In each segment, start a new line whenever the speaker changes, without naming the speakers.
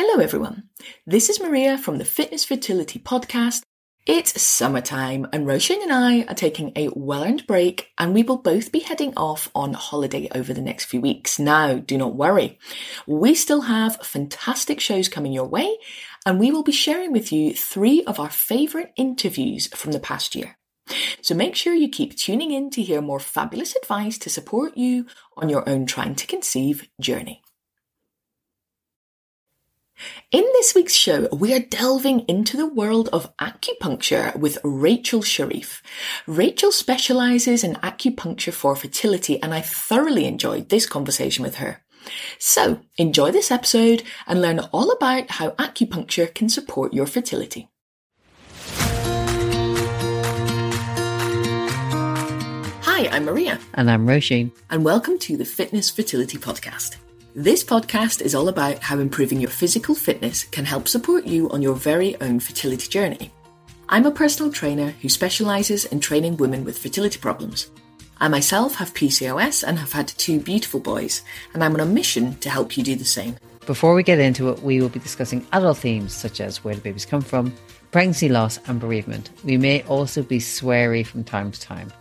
Hello, everyone. This is Maria from the Fitness Fertility Podcast. It's summertime, and Roisin and I are taking a well earned break, and we will both be heading off on holiday over the next few weeks. Now, do not worry. We still have fantastic shows coming your way, and we will be sharing with you three of our favourite interviews from the past year. So make sure you keep tuning in to hear more fabulous advice to support you on your own trying to conceive journey. In this week's show, we are delving into the world of acupuncture with Rachel Sherriff. Rachel specializes in acupuncture for fertility, and I thoroughly enjoyed this conversation with her. So, enjoy this episode and learn all about how acupuncture can support your fertility. Hi, I'm Maria.
And I'm Roisin.
And welcome to the Fitness Fertility Podcast. This podcast is all about how improving your physical fitness can help support you on your very own fertility journey. I'm a personal trainer who specialises in training women with fertility problems. I myself have PCOS and have had two beautiful boys, and I'm on a mission to help you do the same.
Before we get into it, we will be discussing adult themes such as where do babies come from, pregnancy loss, and bereavement. We may also be sweary from time to time.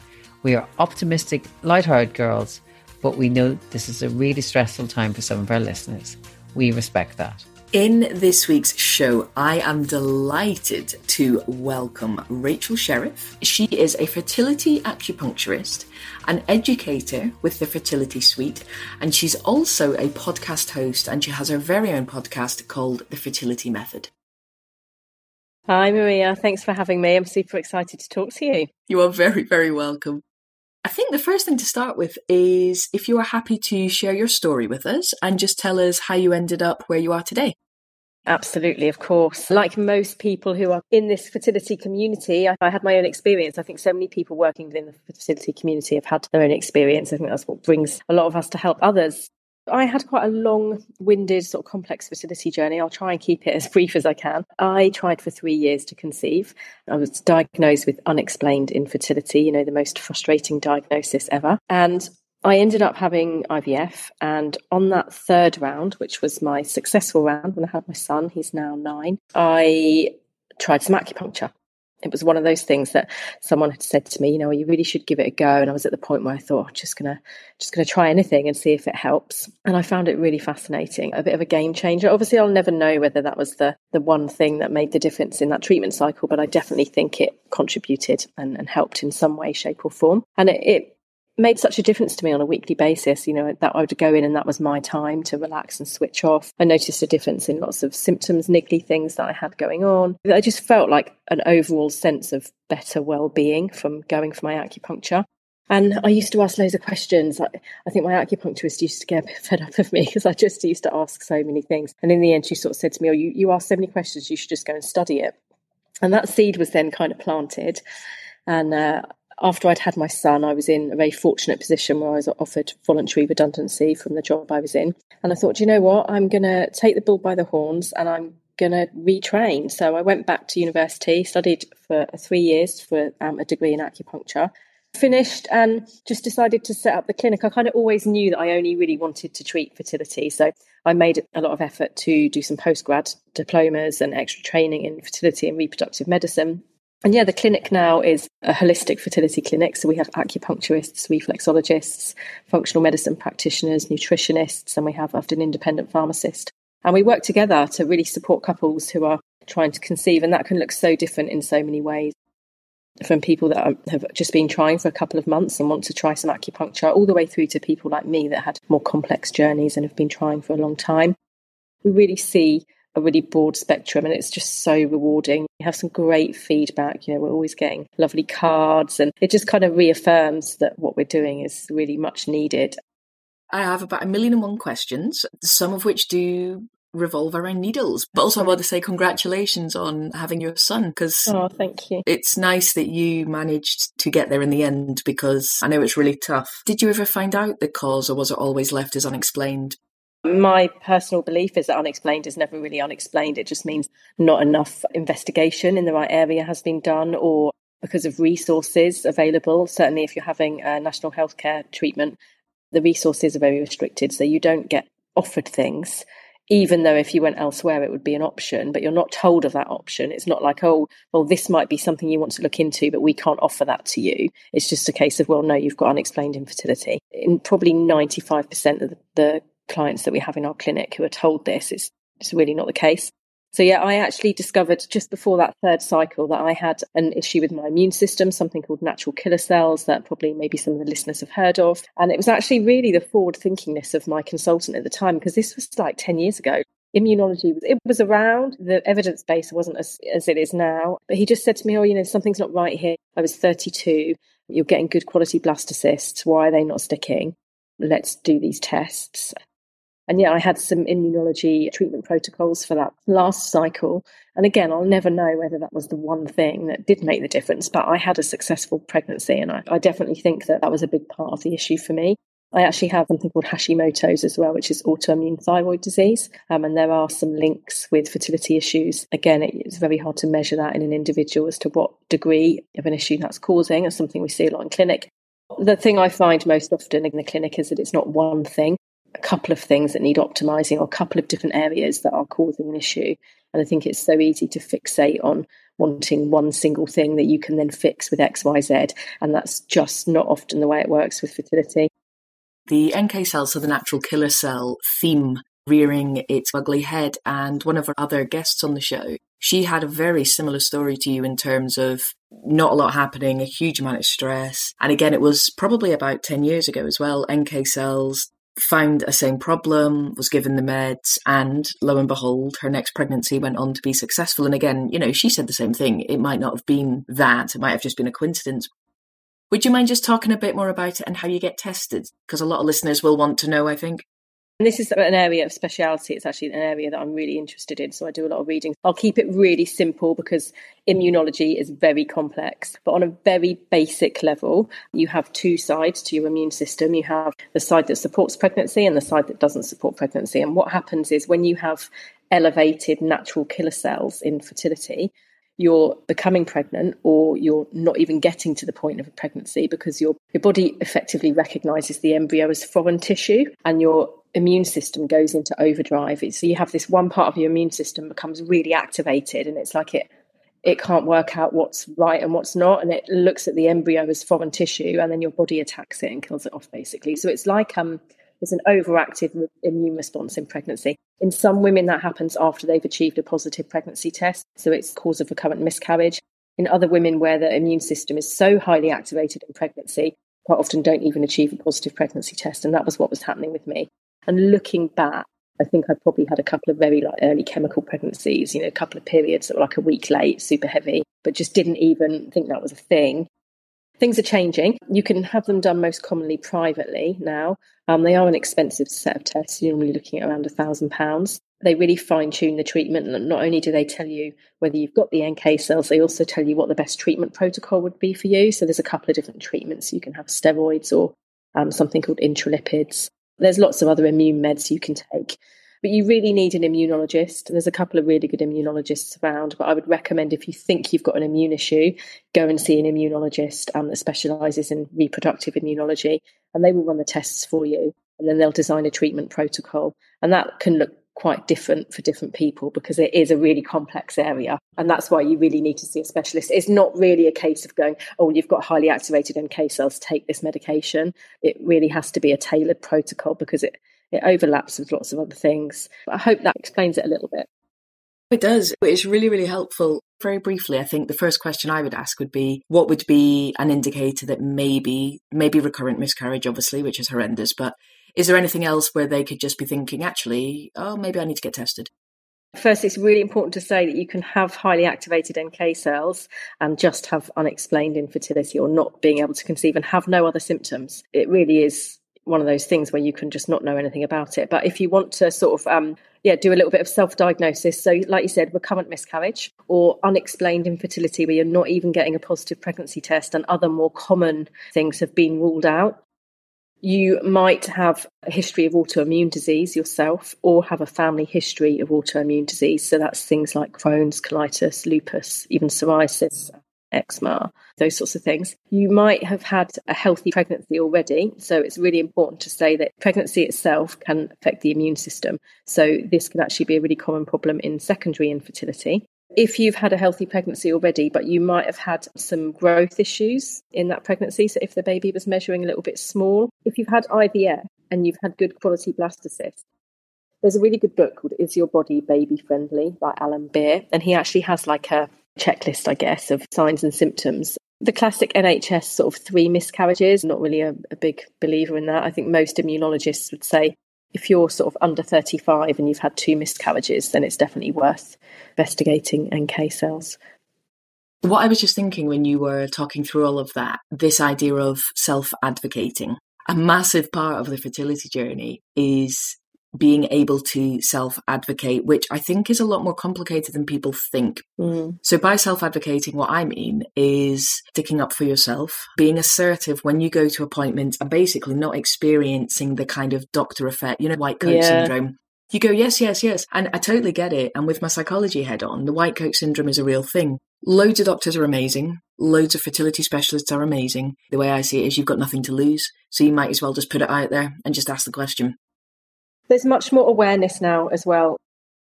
We are optimistic, light-hearted girls but we know this is a really stressful time for some of our listeners. We respect that.
In this week's show, I am delighted to welcome Rachel Sherriff. She is a fertility acupuncturist, an educator with the Fertility Suite, and she's also a podcast host and she has her very own podcast called The Fertility Method.
Hi, Maria. Thanks for having me. I'm super excited to talk to you.
You are very, very welcome. I think the first thing to start with is if you are happy to share your story with us and just tell us how you ended up where you are today.
Absolutely, of course. Like most people who are in this fertility community, I, I, had my own experience. I think so many people working within the fertility community have had their own experience. I think that's what brings a lot of us to help others. I had quite a long winded, sort of complex fertility journey. I'll try and keep it as brief as I can. I tried for three years to conceive. I was diagnosed with unexplained infertility, you know, the most frustrating diagnosis ever. And I ended up having IVF. And on that third round, which was my successful round when I had my son, he's now nine, I tried some acupuncture it was one of those things that someone had said to me, you know, you really should give it a go. And I was at the point where I thought, just gonna, just gonna try anything and see if it helps. And I found it really fascinating, a bit of a game changer. Obviously, I'll never know whether that was the the one thing that made the difference in that treatment cycle, but I definitely think it contributed and, and helped in some way, shape, or form. And it, it made such a difference to me on a weekly basis. You know, that I would go in and that was my time to relax and switch off. I noticed a difference in lots of symptoms, niggly things that I had going on. I just felt like an overall sense of better well being from going for my acupuncture. And I used to ask loads of questions. I, I think my acupuncturist used to get fed up of me because I just used to ask so many things. And in the end, she sort of said to me, Oh, you, you ask so many questions, you should just go and study it. And that seed was then kind of planted. And uh, after I'd had my son, I was in a very fortunate position where I was offered voluntary redundancy from the job I was in. And I thought, you know what? I'm going to take the bull by the horns and I'm going to retrain. So I went back to university, studied for three years for um, a degree in acupuncture, finished, and just decided to set up the clinic. I kind of always knew that I only really wanted to treat fertility. So I made a lot of effort to do some postgrad diplomas and extra training in fertility and reproductive medicine. And yeah, the clinic now is a holistic fertility clinic. So we have acupuncturists, reflexologists, functional medicine practitioners, nutritionists, and we have often an independent pharmacist. And we work together to really support couples who are trying to conceive. And that can look so different in so many ways. From people that have just been trying for a couple of months and want to try some acupuncture, all the way through to people like me that had more complex journeys and have been trying for a long time. We really see a really broad spectrum and it's just so rewarding. We have some great feedback. You know, we're always getting lovely cards and it just kind of reaffirms that what we're doing is really much needed.
I have about a million and one questions, some of which do revolve around needles. But also, I want to say congratulations on having your son because
oh, thank you.
It's nice that you managed to get there in the end because I know it's really tough. Did you ever find out the cause, or was it always left as unexplained?
My personal belief is that unexplained is never really unexplained. It just means not enough investigation in the right area has been done or because of resources available. Certainly, if you're having a national healthcare treatment, the resources are very restricted. So you don't get offered things even though if you went elsewhere it would be an option but you're not told of that option it's not like oh well this might be something you want to look into but we can't offer that to you it's just a case of well no you've got unexplained infertility in probably 95% of the, the clients that we have in our clinic who are told this it's, it's really not the case so yeah, I actually discovered just before that third cycle that I had an issue with my immune system, something called natural killer cells that probably maybe some of the listeners have heard of. And it was actually really the forward thinkingness of my consultant at the time, because this was like 10 years ago. Immunology was it was around, the evidence base wasn't as, as it is now. But he just said to me, Oh, you know, something's not right here. I was 32, you're getting good quality blastocysts. Why are they not sticking? Let's do these tests. And yeah, I had some immunology treatment protocols for that last cycle. And again, I'll never know whether that was the one thing that did make the difference, but I had a successful pregnancy. And I, I definitely think that that was a big part of the issue for me. I actually have something called Hashimoto's as well, which is autoimmune thyroid disease. Um, and there are some links with fertility issues. Again, it's very hard to measure that in an individual as to what degree of an issue that's causing. It's something we see a lot in clinic. The thing I find most often in the clinic is that it's not one thing a couple of things that need optimizing or a couple of different areas that are causing an issue. And I think it's so easy to fixate on wanting one single thing that you can then fix with XYZ. And that's just not often the way it works with fertility.
The NK cells are the natural killer cell theme rearing its ugly head. And one of our other guests on the show, she had a very similar story to you in terms of not a lot happening, a huge amount of stress. And again, it was probably about 10 years ago as well. NK cells found a same problem, was given the meds, and lo and behold, her next pregnancy went on to be successful. And again, you know, she said the same thing. It might not have been that, it might have just been a coincidence. Would you mind just talking a bit more about it and how you get tested? Because a lot of listeners will want to know, I think.
And this is an area of speciality. It's actually an area that I'm really interested in. So I do a lot of reading. I'll keep it really simple because immunology is very complex. But on a very basic level, you have two sides to your immune system. You have the side that supports pregnancy and the side that doesn't support pregnancy. And what happens is when you have elevated natural killer cells in fertility, you're becoming pregnant or you're not even getting to the point of a pregnancy because your your body effectively recognizes the embryo as foreign tissue and your immune system goes into overdrive. So you have this one part of your immune system becomes really activated, and it's like it it can't work out what's right and what's not, and it looks at the embryo as foreign tissue, and then your body attacks it and kills it off, basically. So it's like um, there's an overactive immune response in pregnancy. In some women, that happens after they've achieved a positive pregnancy test, so it's cause of recurrent miscarriage. In other women, where the immune system is so highly activated in pregnancy, quite often don't even achieve a positive pregnancy test, and that was what was happening with me. And looking back, I think I probably had a couple of very like early chemical pregnancies, you know, a couple of periods that were like a week late, super heavy, but just didn't even think that was a thing. Things are changing. You can have them done most commonly privately now. Um, they are an expensive set of tests. You're normally looking at around a thousand pounds. They really fine tune the treatment. Not only do they tell you whether you've got the NK cells, they also tell you what the best treatment protocol would be for you. So there's a couple of different treatments. You can have steroids or um, something called intralipids. There's lots of other immune meds you can take. But you really need an immunologist. There's a couple of really good immunologists around, but I would recommend if you think you've got an immune issue, go and see an immunologist um, that specialises in reproductive immunology, and they will run the tests for you, and then they'll design a treatment protocol, and that can look quite different for different people because it is a really complex area. And that's why you really need to see a specialist. It's not really a case of going, oh, you've got highly activated NK cells, take this medication. It really has to be a tailored protocol because it, it overlaps with lots of other things. But I hope that explains it a little bit.
It does. It's really, really helpful. Very briefly, I think the first question I would ask would be what would be an indicator that maybe, maybe recurrent miscarriage, obviously, which is horrendous, but is there anything else where they could just be thinking, actually, oh, maybe I need to get tested?
First, it's really important to say that you can have highly activated NK cells and just have unexplained infertility or not being able to conceive and have no other symptoms. It really is one of those things where you can just not know anything about it. But if you want to sort of, um, yeah, do a little bit of self diagnosis, so like you said, recurrent miscarriage or unexplained infertility where you're not even getting a positive pregnancy test and other more common things have been ruled out, you might have a history of autoimmune disease yourself or have a family history of autoimmune disease. So that's things like Crohn's, colitis, lupus, even psoriasis. Eczema, those sorts of things. You might have had a healthy pregnancy already. So it's really important to say that pregnancy itself can affect the immune system. So this can actually be a really common problem in secondary infertility. If you've had a healthy pregnancy already, but you might have had some growth issues in that pregnancy, so if the baby was measuring a little bit small, if you've had IVF and you've had good quality blastocysts, there's a really good book called Is Your Body Baby Friendly by Alan Beer, and he actually has like a checklist, I guess, of signs and symptoms. The classic NHS sort of three miscarriages, not really a, a big believer in that. I think most immunologists would say if you're sort of under 35 and you've had two miscarriages, then it's definitely worth investigating NK cells.
What I was just thinking when you were talking through all of that, this idea of self advocating, a massive part of the fertility journey is being able to self advocate, which I think is a lot more complicated than people think. Mm. So, by self advocating, what I mean is sticking up for yourself, being assertive when you go to appointments, and basically not experiencing the kind of doctor effect, you know, white coat yeah. syndrome. You go, yes, yes, yes. And I totally get it. And with my psychology head on, the white coat syndrome is a real thing. Loads of doctors are amazing. Loads of fertility specialists are amazing. The way I see it is you've got nothing to lose. So you might as well just put it out there and just ask the question.
There's much more awareness now as well.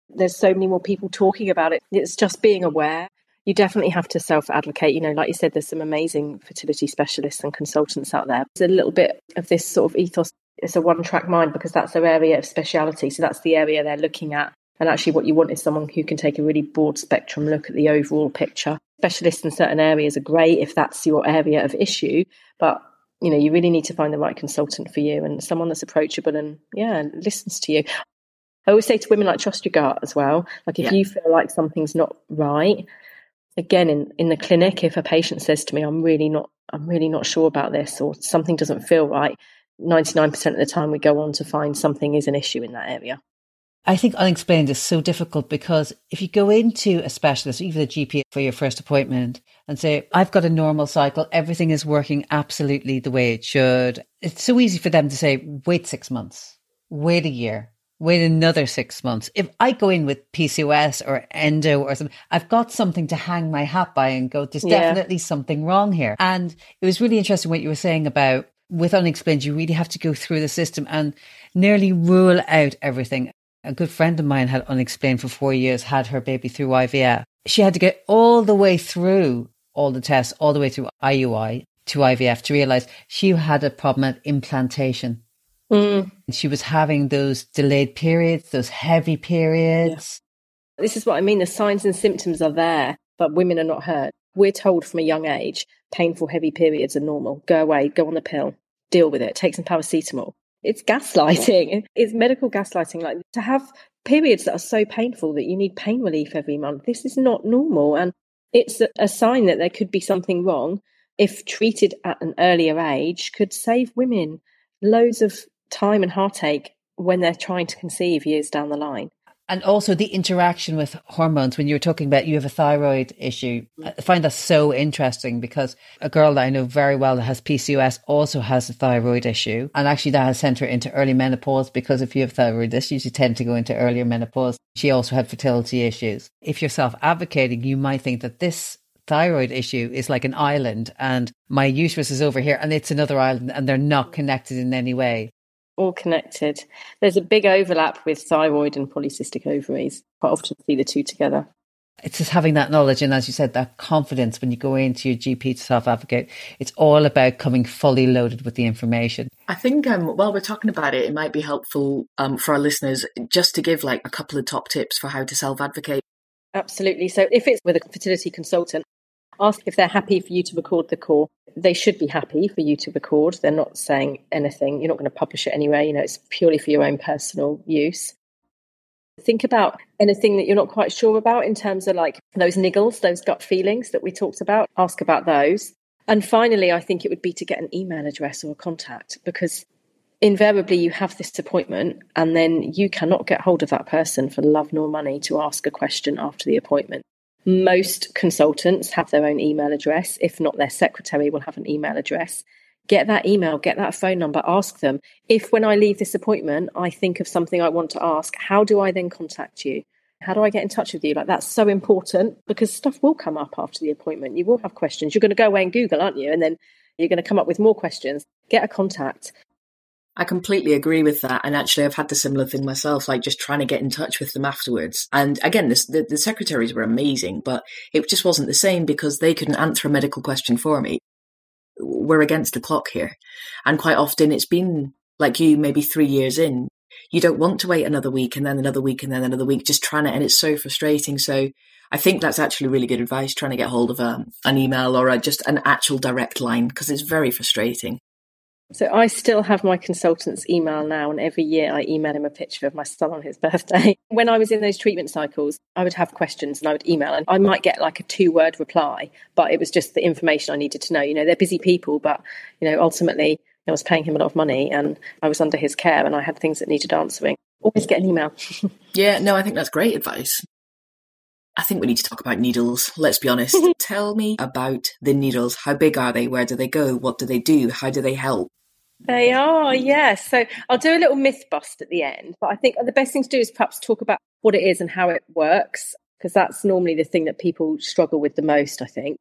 There's so many more people talking about it. It's just being aware. You definitely have to self advocate. You know, like you said, there's some amazing fertility specialists and consultants out there. There's a little bit of this sort of ethos. It's a one track mind because that's their area of speciality. So that's the area they're looking at. And actually, what you want is someone who can take a really broad spectrum look at the overall picture. Specialists in certain areas are great if that's your area of issue, but you know, you really need to find the right consultant for you and someone that's approachable and yeah, listens to you. I always say to women like trust your gut as well. Like if yeah. you feel like something's not right, again in, in the clinic, if a patient says to me, I'm really not I'm really not sure about this or something doesn't feel right, 99% of the time we go on to find something is an issue in that area.
I think unexplained is so difficult because if you go into a specialist, even a GP for your first appointment and say, I've got a normal cycle, everything is working absolutely the way it should. It's so easy for them to say, wait six months, wait a year, wait another six months. If I go in with PCOS or endo or something, I've got something to hang my hat by and go, there's yeah. definitely something wrong here. And it was really interesting what you were saying about with unexplained, you really have to go through the system and nearly rule out everything. A good friend of mine had unexplained for four years, had her baby through IVF. She had to get all the way through all the tests, all the way through IUI to IVF to realize she had a problem at implantation. Mm. She was having those delayed periods, those heavy periods.
Yeah. This is what I mean. The signs and symptoms are there, but women are not heard. We're told from a young age painful, heavy periods are normal. Go away, go on the pill, deal with it, take some paracetamol. It's gaslighting. It's medical gaslighting. Like to have periods that are so painful that you need pain relief every month. This is not normal. And it's a, sign that there could be something wrong. If treated at an earlier age, could save women loads of time and heartache when they're trying to conceive years down the line
and also the interaction with hormones. When you were talking about you have a thyroid issue. I find that so interesting because a girl that i know very well that has pcos also has a thyroid issue. And actually that has sent her into early menopause because if you have thyroid issues you tend to go into earlier menopause. She also had fertility issues. If you're self-advocating you might think that this thyroid issue is like an island and my uterus is over here and it's another island and they're not connected in any way
all connected. There's a big overlap with thyroid and polycystic ovaries. Quite often see the two together.
It's just having that knowledge and, as you said, that confidence when you go into your GP to self advocate. It's all about coming fully loaded with the information.
I think um, while we're talking about it, it might be helpful um, for our listeners just to give like a couple of top tips for how to self advocate.
Absolutely. So, if it's with a fertility consultant, ask if they're happy for you to record the call. They should be happy for you to record. They're not saying anything. You're not going to publish it anyway. You know, it's purely for your own personal use. Think about anything that you're not quite sure about in terms of like those niggles, those gut feelings that we talked about. Ask about those. And finally, I think it would be to get an email address or a contact because invariably you have this appointment and then you cannot get hold of that person for love nor money to ask a question after the appointment. Most consultants have their own email address. If not, their secretary will have an email address. Get that email, get that phone number, ask them. If when I leave this appointment, I think of something I want to ask, how do I then contact you? How do I get in touch with you? Like, that's so important because stuff will come up after the appointment. You will have questions. You're going to go away and Google, aren't you? And then you're going to come up with more questions. Get a contact.
I completely agree with that. And actually, I've had the similar thing myself, like just trying to get in touch with them afterwards. And again, this, the, the secretaries were amazing, but it just wasn't the same because they couldn't answer a medical question for me. We're against the clock here. And quite often it's been like you, maybe three years in, you don't want to wait another week and then another week and then another week, just trying to, and it's so frustrating. So I think that's actually really good advice, trying to get hold of a, um, an email or a, just an actual direct line because it's very frustrating.
So I still have my consultant's email now, and every year I email him a picture of my son on his birthday. When I was in those treatment cycles, I would have questions and I would email, and I might get like a two word reply, but it was just the information I needed to know. You know, they're busy people, but you know, ultimately I was paying him a lot of money and I was under his care and I had things that needed answering. Always get an email.
yeah, no, I think that's great advice. I think we need to talk about needles. Let's be honest. Tell me about the needles. How big are they? Where do they go? What do they do? How do they help?
They are, yes. So I'll do a little myth bust at the end, but I think the best thing to do is perhaps talk about what it is and how it works, because that's normally the thing that people struggle with the most, I think.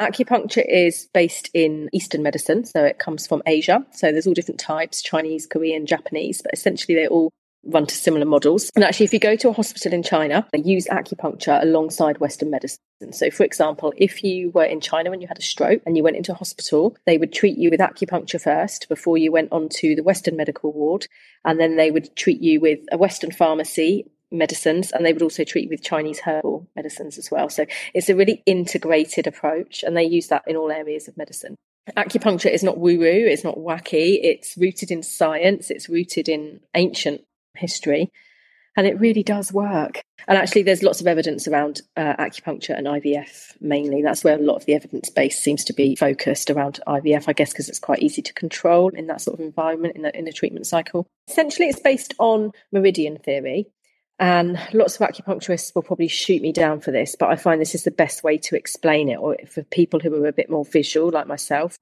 Acupuncture is based in Eastern medicine, so it comes from Asia. So there's all different types Chinese, Korean, Japanese, but essentially they all run to similar models. And actually, if you go to a hospital in China, they use acupuncture alongside Western medicine. So, for example, if you were in China and you had a stroke and you went into hospital, they would treat you with acupuncture first before you went on to the Western medical ward. And then they would treat you with a Western pharmacy medicines and they would also treat you with Chinese herbal medicines as well. So it's a really integrated approach and they use that in all areas of medicine. Acupuncture is not woo woo, it's not wacky, it's rooted in science, it's rooted in ancient history, and it really does work. And actually, there's lots of evidence around uh, acupuncture and IVF mainly. That's where a lot of the evidence base seems to be focused around IVF, I guess, because it's quite easy to control in that sort of environment in a, in a treatment cycle. Essentially, it's based on meridian theory. And lots of acupuncturists will probably shoot me down for this, but I find this is the best way to explain it, or for people who are a bit more visual, like myself.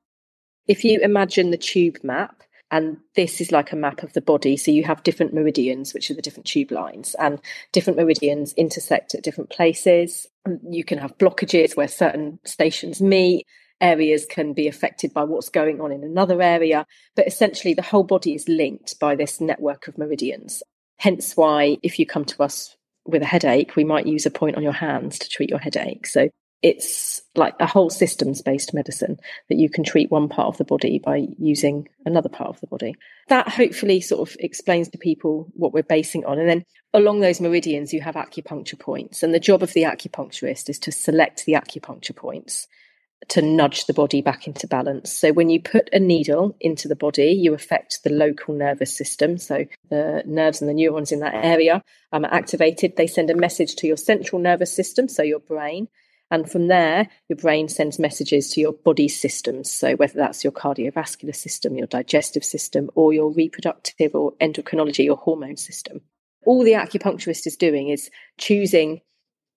If you imagine the tube map, and this is like a map of the body. So you have different meridians, which are the different tube lines, and different meridians intersect at different places. You can have blockages where certain stations meet. Areas can be affected by what's going on in another area. But essentially, the whole body is linked by this network of meridians. Hence why, if you come to us with a headache, we might use a point on your hands to treat your headache. So it's like a whole systems based medicine that you can treat one part of the body by using another part of the body. That hopefully sort of explains to people what we're basing on. And then along those meridians, you have acupuncture points. And the job of the acupuncturist is to select the acupuncture points to nudge the body back into balance. So when you put a needle into the body, you affect the local nervous system. So the nerves and the neurons in that area um, are activated. They send a message to your central nervous system, so your brain and from there, your brain sends messages to your body systems. So, whether that's your cardiovascular system, your digestive system, or your reproductive or endocrinology or hormone system. All the acupuncturist is doing is choosing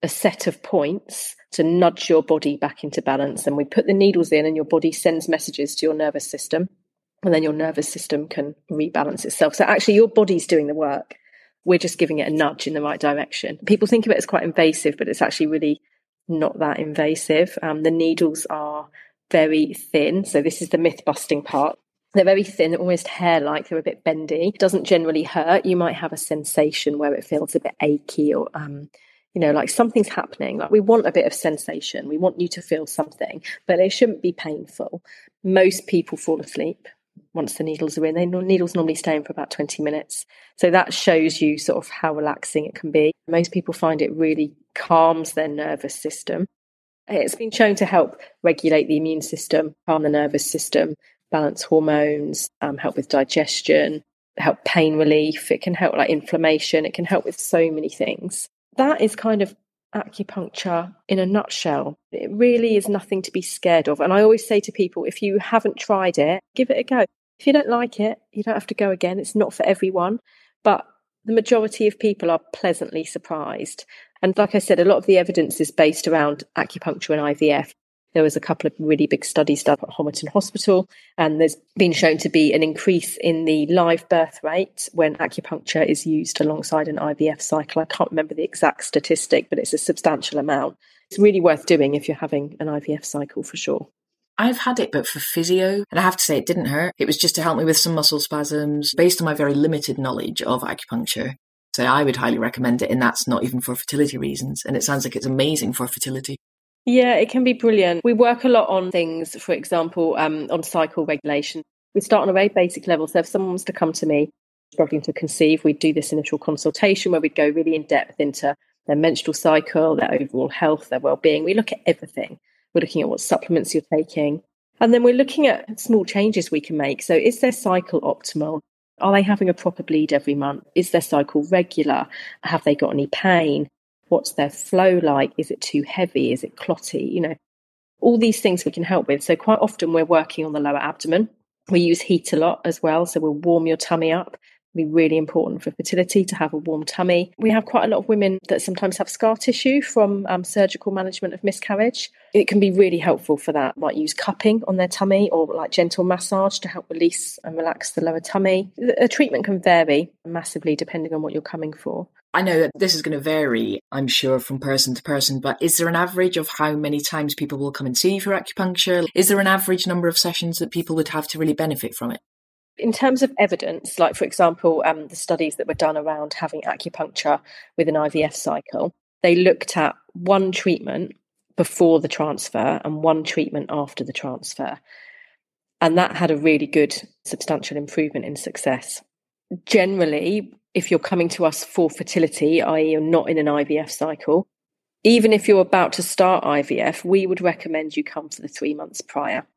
a set of points to nudge your body back into balance. And we put the needles in, and your body sends messages to your nervous system. And then your nervous system can rebalance itself. So, actually, your body's doing the work. We're just giving it a nudge in the right direction. People think of it as quite invasive, but it's actually really not that invasive. Um, the needles are very thin. So this is the myth busting part. They're very thin, almost hair like. They're a bit bendy. It doesn't generally hurt. You might have a sensation where it feels a bit achy or, um, you know, like something's happening. Like we want a bit of sensation. We want you to feel something, but it shouldn't be painful. Most people fall asleep once the needles are in. They needles normally stay in for about 20 minutes. So that shows you sort of how relaxing it can be. Most people find it really calms their nervous system. It's been shown to help regulate the immune system, calm the nervous system, balance hormones, um, help with digestion, help pain relief. It can help like inflammation. It can help with so many things. That is kind of acupuncture in a nutshell. It really is nothing to be scared of. And I always say to people, if you haven't tried it, give it a go. If you don't like it, you don't have to go again. It's not for everyone. But the majority of people are pleasantly surprised. And like I said, a lot of the evidence is based around acupuncture and IVF. There was a couple of really big studies done at Homerton Hospital, and there's been shown to be an increase in the live birth rate when acupuncture is used alongside an IVF cycle. I can't remember the exact statistic, but it's a substantial amount. It's really worth doing if you're having an IVF cycle for sure.
I've had it, but for physio, and I have to say it didn't hurt. It was just to help me with some muscle spasms based on my very limited knowledge of acupuncture. So I would highly recommend it, and that's not even for fertility reasons. And it sounds like it's amazing for fertility.
Yeah, it can be brilliant. We work a lot on things, for example, um, on cycle regulation. We start on a very basic level. So if someone was to come to me struggling to conceive, we'd do this initial consultation where we'd go really in depth into their menstrual cycle, their overall health, their well-being. We look at everything. We're looking at what supplements you're taking. And then we're looking at small changes we can make. So, is their cycle optimal? Are they having a proper bleed every month? Is their cycle regular? Have they got any pain? What's their flow like? Is it too heavy? Is it clotty? You know, all these things we can help with. So, quite often we're working on the lower abdomen. We use heat a lot as well. So, we'll warm your tummy up be really important for fertility to have a warm tummy. We have quite a lot of women that sometimes have scar tissue from um, surgical management of miscarriage. It can be really helpful for that. Might use cupping on their tummy or like gentle massage to help release and relax the lower tummy. The treatment can vary massively depending on what you're coming for.
I know that this is going to vary, I'm sure, from person to person, but is there an average of how many times people will come and see you for acupuncture? Is there an average number of sessions that people would have to really benefit from it?
In terms of evidence, like for example, um, the studies that were done around having acupuncture with an IVF cycle, they looked at one treatment before the transfer and one treatment after the transfer. And that had a really good substantial improvement in success. Generally, if you're coming to us for fertility, i.e., you're not in an IVF cycle, even if you're about to start IVF, we would recommend you come for the three months prior.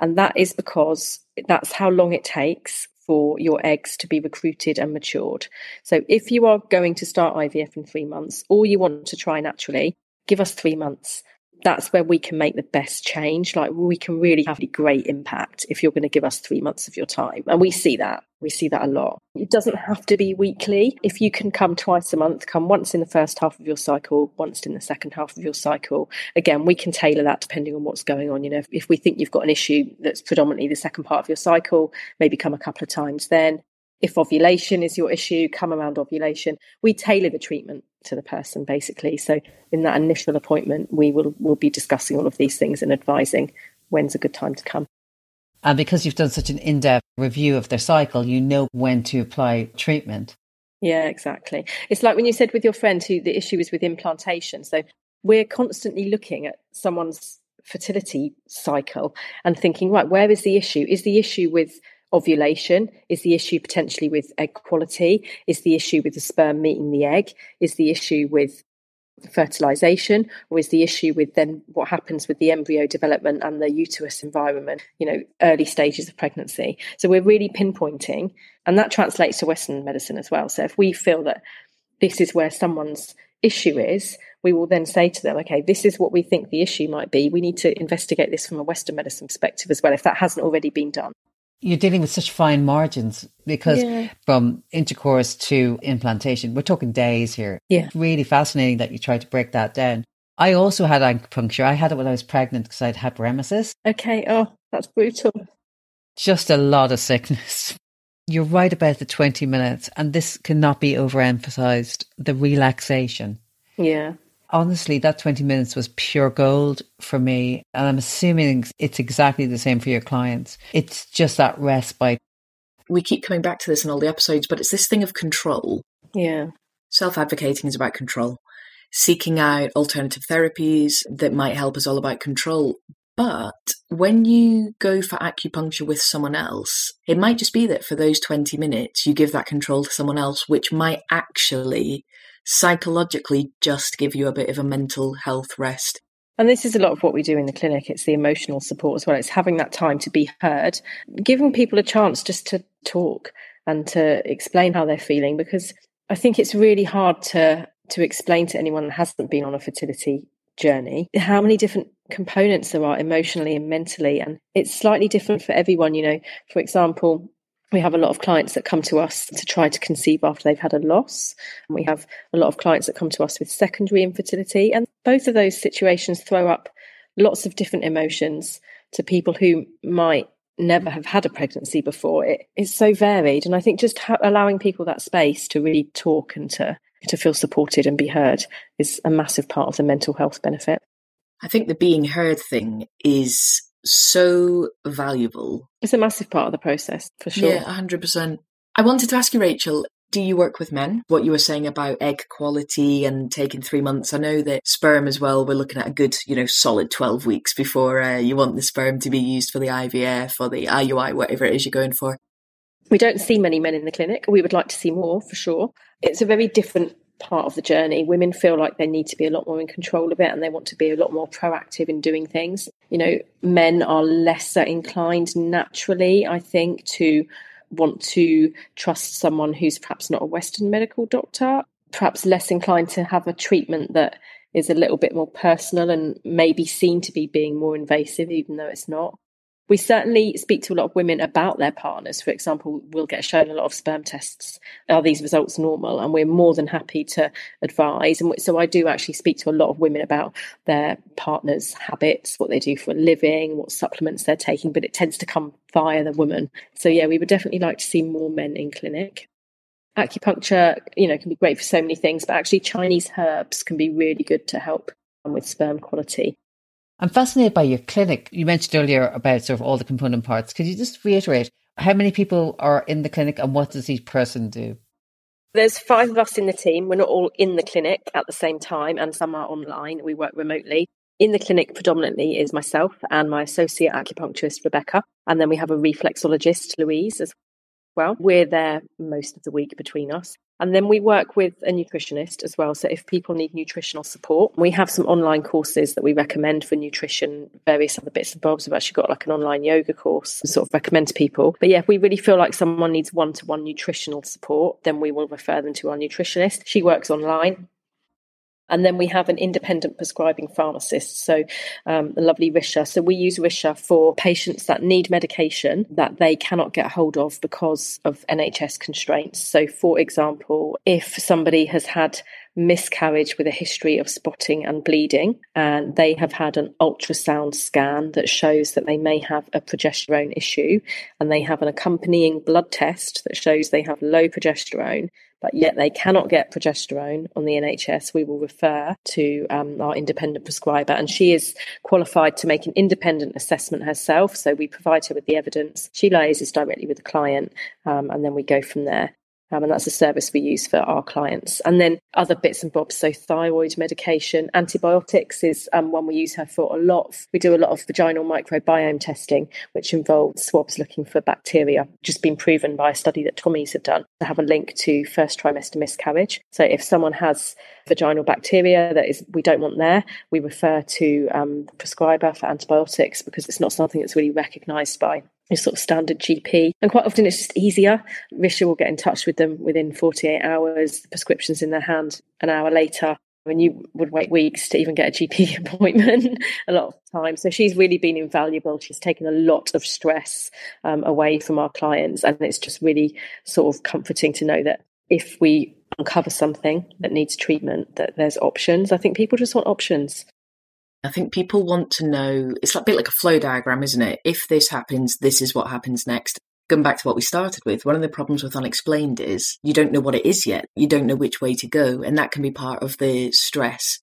And that is because that's how long it takes for your eggs to be recruited and matured. So if you are going to start IVF in three months or you want to try naturally, give us three months that's where we can make the best change. Like we can really have a great impact if you're going to give us three months of your time. And we see that. We see that a lot. It doesn't have to be weekly. If you can come twice a month, come once in the first half of your cycle, once in the second half of your cycle. Again, we can tailor that depending on what's going on. You know, if, if we think you've got an issue that's predominantly the second part of your cycle, maybe come a couple of times then. If ovulation is your issue, come around ovulation. We tailor the treatment to the person basically. So in that initial appointment, we will will be discussing all of these things and advising when's a good time to come.
And because you've done such an in-depth review of their cycle, you know when to apply treatment.
Yeah, exactly. It's like when you said with your friend who the issue is with implantation. So we're constantly looking at someone's fertility cycle and thinking, right, where is the issue? Is the issue with ovulation? Is the issue potentially with egg quality? Is the issue with the sperm meeting the egg? Is the issue with fertilization or is the issue with then what happens with the embryo development and the uterus environment you know early stages of pregnancy so we're really pinpointing and that translates to western medicine as well so if we feel that this is where someone's issue is we will then say to them okay this is what we think the issue might be we need to investigate this from a western medicine perspective as well if that hasn't already been done
you're dealing with such fine margins because yeah. from intercourse to implantation, we're talking days here.
Yeah.
It's really fascinating that you try to break that down. I also had acupuncture. I had it when I was pregnant because I'd had paremesis.
Okay. Oh, that's brutal.
Just a lot of sickness. You're right about the 20 minutes, and this cannot be overemphasized the relaxation.
Yeah
honestly, that 20 minutes was pure gold for me. And I'm assuming it's exactly the same for your clients. It's just that respite.
We keep coming back to this in all the episodes, but it's this thing of control.
Yeah.
Self advocating is about control. Seeking out alternative therapies that might help is all about control. But when you go for acupuncture with someone else, it might just be that for those 20 minutes, you give that control to someone else, which might actually psychologically just give you a bit of a mental health rest.
And this is a lot of what we do in the clinic. It's the emotional support as well. It's having that time to be heard, giving people a chance just to talk and to explain how they're feeling because I think it's really hard to to explain to anyone that hasn't been on a fertility journey how many different components there are emotionally and mentally and it's slightly different for everyone you know for example we have a lot of clients that come to us to try to conceive after they've had a loss. And we have a lot of clients that come to us with secondary infertility, and both of those situations throw up lots of different emotions to people who might never have had a pregnancy before. It is so varied. And I think just ha- allowing people that space to really talk and to, to feel supported and be heard is a massive part of the mental health benefit.
I think the being heard thing is so valuable.
It's a massive part of the process, for sure.
Yeah, 100%. I wanted to ask you, Rachel, do you work with men? What you were saying about egg quality and taking three months. I know that sperm as well, we're looking at a good, you know, solid 12 weeks before uh, you want the sperm to be used for the IVF or the IUI, whatever it is you're going for.
We don't see many men in the clinic. We would like to see more for sure. It's a very different part of the journey. Women feel like they need to be a lot more in control of it and they want to be a lot more proactive in doing things. You know, men are lesser inclined naturally, I think, to want to trust someone who's perhaps not a Western medical doctor, perhaps less inclined to have a treatment that is a little bit more personal and maybe seen to be being more invasive, even though it's not. We certainly speak to a lot of women about their partners. For example, we'll get shown a lot of sperm tests. Are these results normal? And we're more than happy to advise. And so I do actually speak to a lot of women about their partners' habits, what they do for a living, what supplements they're taking, but it tends to come via the woman. So yeah, we would definitely like to see more men in clinic. Acupuncture, you know, can be great for so many things, but actually Chinese herbs can be really good to help with sperm quality.
I'm fascinated by your clinic. You mentioned earlier about sort of all the component parts. Could you just reiterate how many people are in the clinic and what does each person do?
There's five of us in the team. We're not all in the clinic at the same time, and some are online. We work remotely. In the clinic, predominantly is myself and my associate acupuncturist, Rebecca. And then we have a reflexologist, Louise, as well. We're there most of the week between us. And then we work with a nutritionist as well. So if people need nutritional support, we have some online courses that we recommend for nutrition, various other bits and bobs. We've actually got like an online yoga course to sort of recommend to people. But yeah, if we really feel like someone needs one to one nutritional support, then we will refer them to our nutritionist. She works online. And then we have an independent prescribing pharmacist, so um, the lovely Risha. So we use Risha for patients that need medication that they cannot get hold of because of NHS constraints. So, for example, if somebody has had miscarriage with a history of spotting and bleeding, and they have had an ultrasound scan that shows that they may have a progesterone issue, and they have an accompanying blood test that shows they have low progesterone, but yet they cannot get progesterone on the NHS, we will refer to um, our independent prescriber. And she is qualified to make an independent assessment herself. So we provide her with the evidence. She liaises directly with the client, um, and then we go from there. Um, and that's a service we use for our clients. And then other bits and bobs, so thyroid medication, antibiotics is um, one we use her for a lot. We do a lot of vaginal microbiome testing, which involves swabs looking for bacteria, just been proven by a study that Tommy's have done to have a link to first trimester miscarriage. So if someone has vaginal bacteria that is we don't want there, we refer to um, the prescriber for antibiotics because it's not something that's really recognised by your sort of standard GP. And quite often it's just easier. Risha will get in touch with them within 48 hours, the prescription's in their hand an hour later. And you would wait weeks to even get a GP appointment a lot of time. So she's really been invaluable. She's taken a lot of stress um, away from our clients. And it's just really sort of comforting to know that if we uncover something that needs treatment, that there's options. I think people just want options.
I think people want to know it's a bit like a flow diagram, isn't it? If this happens, this is what happens next. Going back to what we started with, one of the problems with unexplained is you don't know what it is yet. You don't know which way to go, and that can be part of the stress.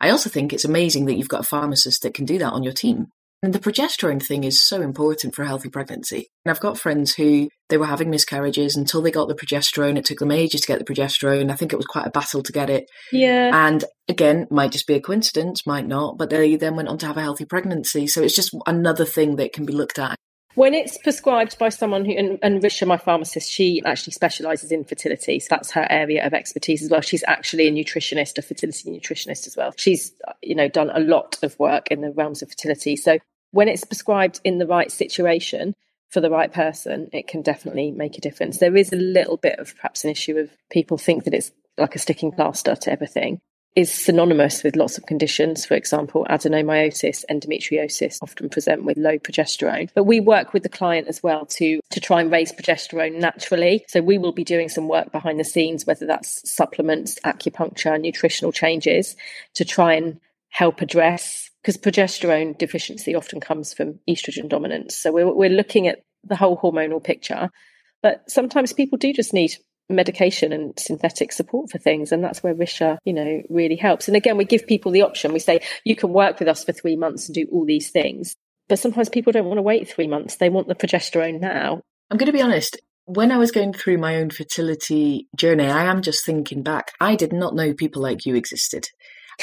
I also think it's amazing that you've got a pharmacist that can do that on your team. And the progesterone thing is so important for a healthy pregnancy. And I've got friends who they were having miscarriages until they got the progesterone. It took them ages to get the progesterone. I think it was quite a battle to get it.
Yeah.
And again, might just be a coincidence, might not, but they then went on to have a healthy pregnancy. So it's just another thing that can be looked at.
When it's prescribed by someone who, and, and Risha, my pharmacist, she actually specialises in fertility. So that's her area of expertise as well. She's actually a nutritionist, a fertility nutritionist as well. She's, you know, done a lot of work in the realms of fertility. So when it's prescribed in the right situation for the right person, it can definitely make a difference. There is a little bit of perhaps an issue of people think that it's like a sticking plaster to everything. Is synonymous with lots of conditions. For example, adenomyosis, endometriosis often present with low progesterone. But we work with the client as well to, to try and raise progesterone naturally. So we will be doing some work behind the scenes, whether that's supplements, acupuncture, nutritional changes, to try and help address because progesterone deficiency often comes from estrogen dominance. So we're, we're looking at the whole hormonal picture. But sometimes people do just need medication and synthetic support for things and that's where risha you know really helps. And again we give people the option. We say you can work with us for three months and do all these things. But sometimes people don't want to wait three months. They want the progesterone now.
I'm going to be honest. When I was going through my own fertility journey, I am just thinking back. I did not know people like you existed,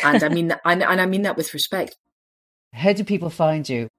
and I mean, and, and I mean that with respect.
How do people find you?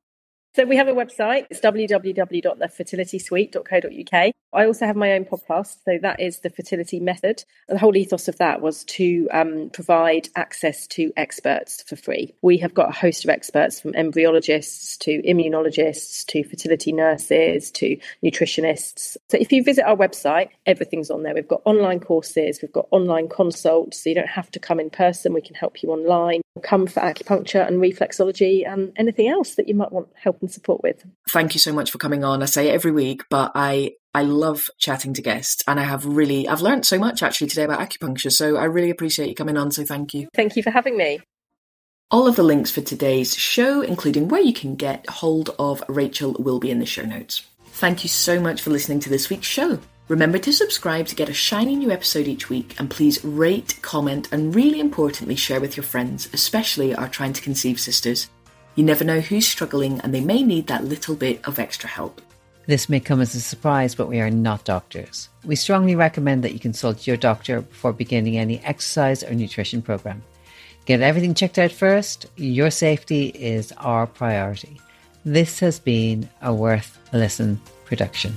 So we have a website. It's www.thefertilitysuite.co.uk. I also have my own podcast. So that is the fertility method. And the whole ethos of that was to um, provide access to experts for free. We have got a host of experts from embryologists to immunologists to fertility nurses to nutritionists. So if you visit our website, everything's on there. We've got online courses, we've got online consults. So you don't have to come in person. We can help you online. Come for acupuncture and reflexology and anything else that you might want help and support with.
Thank you so much for coming on. I say it every week, but I I love chatting to guests and I have really I've learned so much actually today about acupuncture. So I really appreciate you coming on. So thank you.
Thank you for having me.
All of the links for today's show, including where you can get hold of Rachel, will be in the show notes. Thank you so much for listening to this week's show. Remember to subscribe to get a shiny new episode each week, and please rate, comment, and really importantly, share with your friends, especially our trying to conceive sisters. You never know who's struggling and they may need that little bit of extra help.
This may come as a surprise, but we are not doctors. We strongly recommend that you consult your doctor before beginning any exercise or nutrition program. Get everything checked out first. Your safety is our priority. This has been a Worth Listen production.